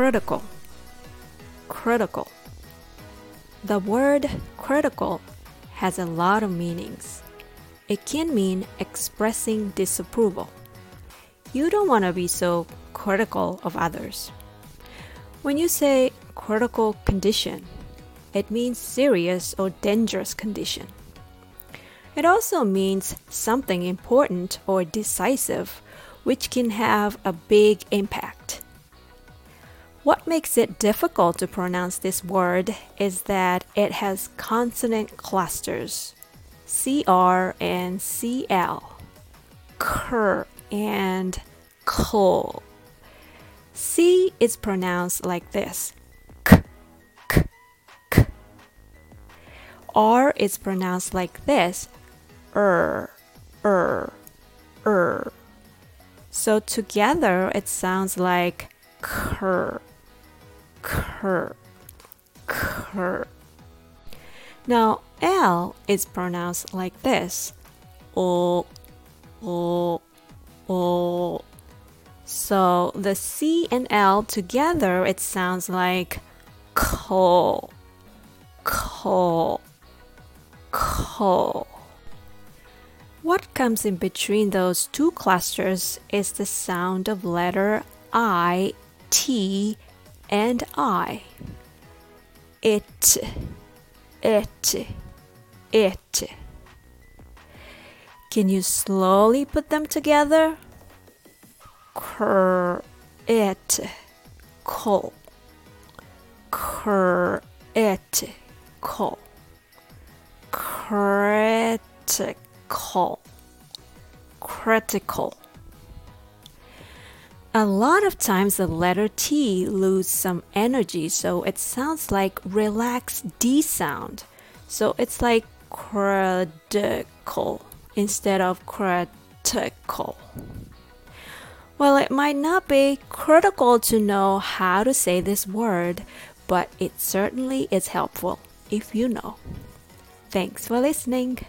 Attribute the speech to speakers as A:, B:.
A: critical, critical. The word critical has a lot of meanings. It can mean expressing disapproval. You don't want to be so critical of others. When you say critical condition, it means serious or dangerous condition. It also means something important or decisive, which can have a big impact. What makes it difficult to pronounce this word is that it has consonant clusters CR and CL, Cur and Kol. C is pronounced like this K, K, K. R is pronounced like this Er, Er, Er. So together it sounds like Cur cur, cur. Now, L is pronounced like this. O, o, o. So the C and L together, it sounds like coal, coal, coal. What comes in between those two clusters is the sound of letter I, T, and I. It, it, it. Can you slowly put them together? Cur, it, col. Cur, it, col. Critical, critical. A lot of times the letter T loses some energy, so it sounds like relaxed D sound. So it's like critical instead of critical. Well, it might not be critical to know how to say this word, but it certainly is helpful if you know. Thanks for listening.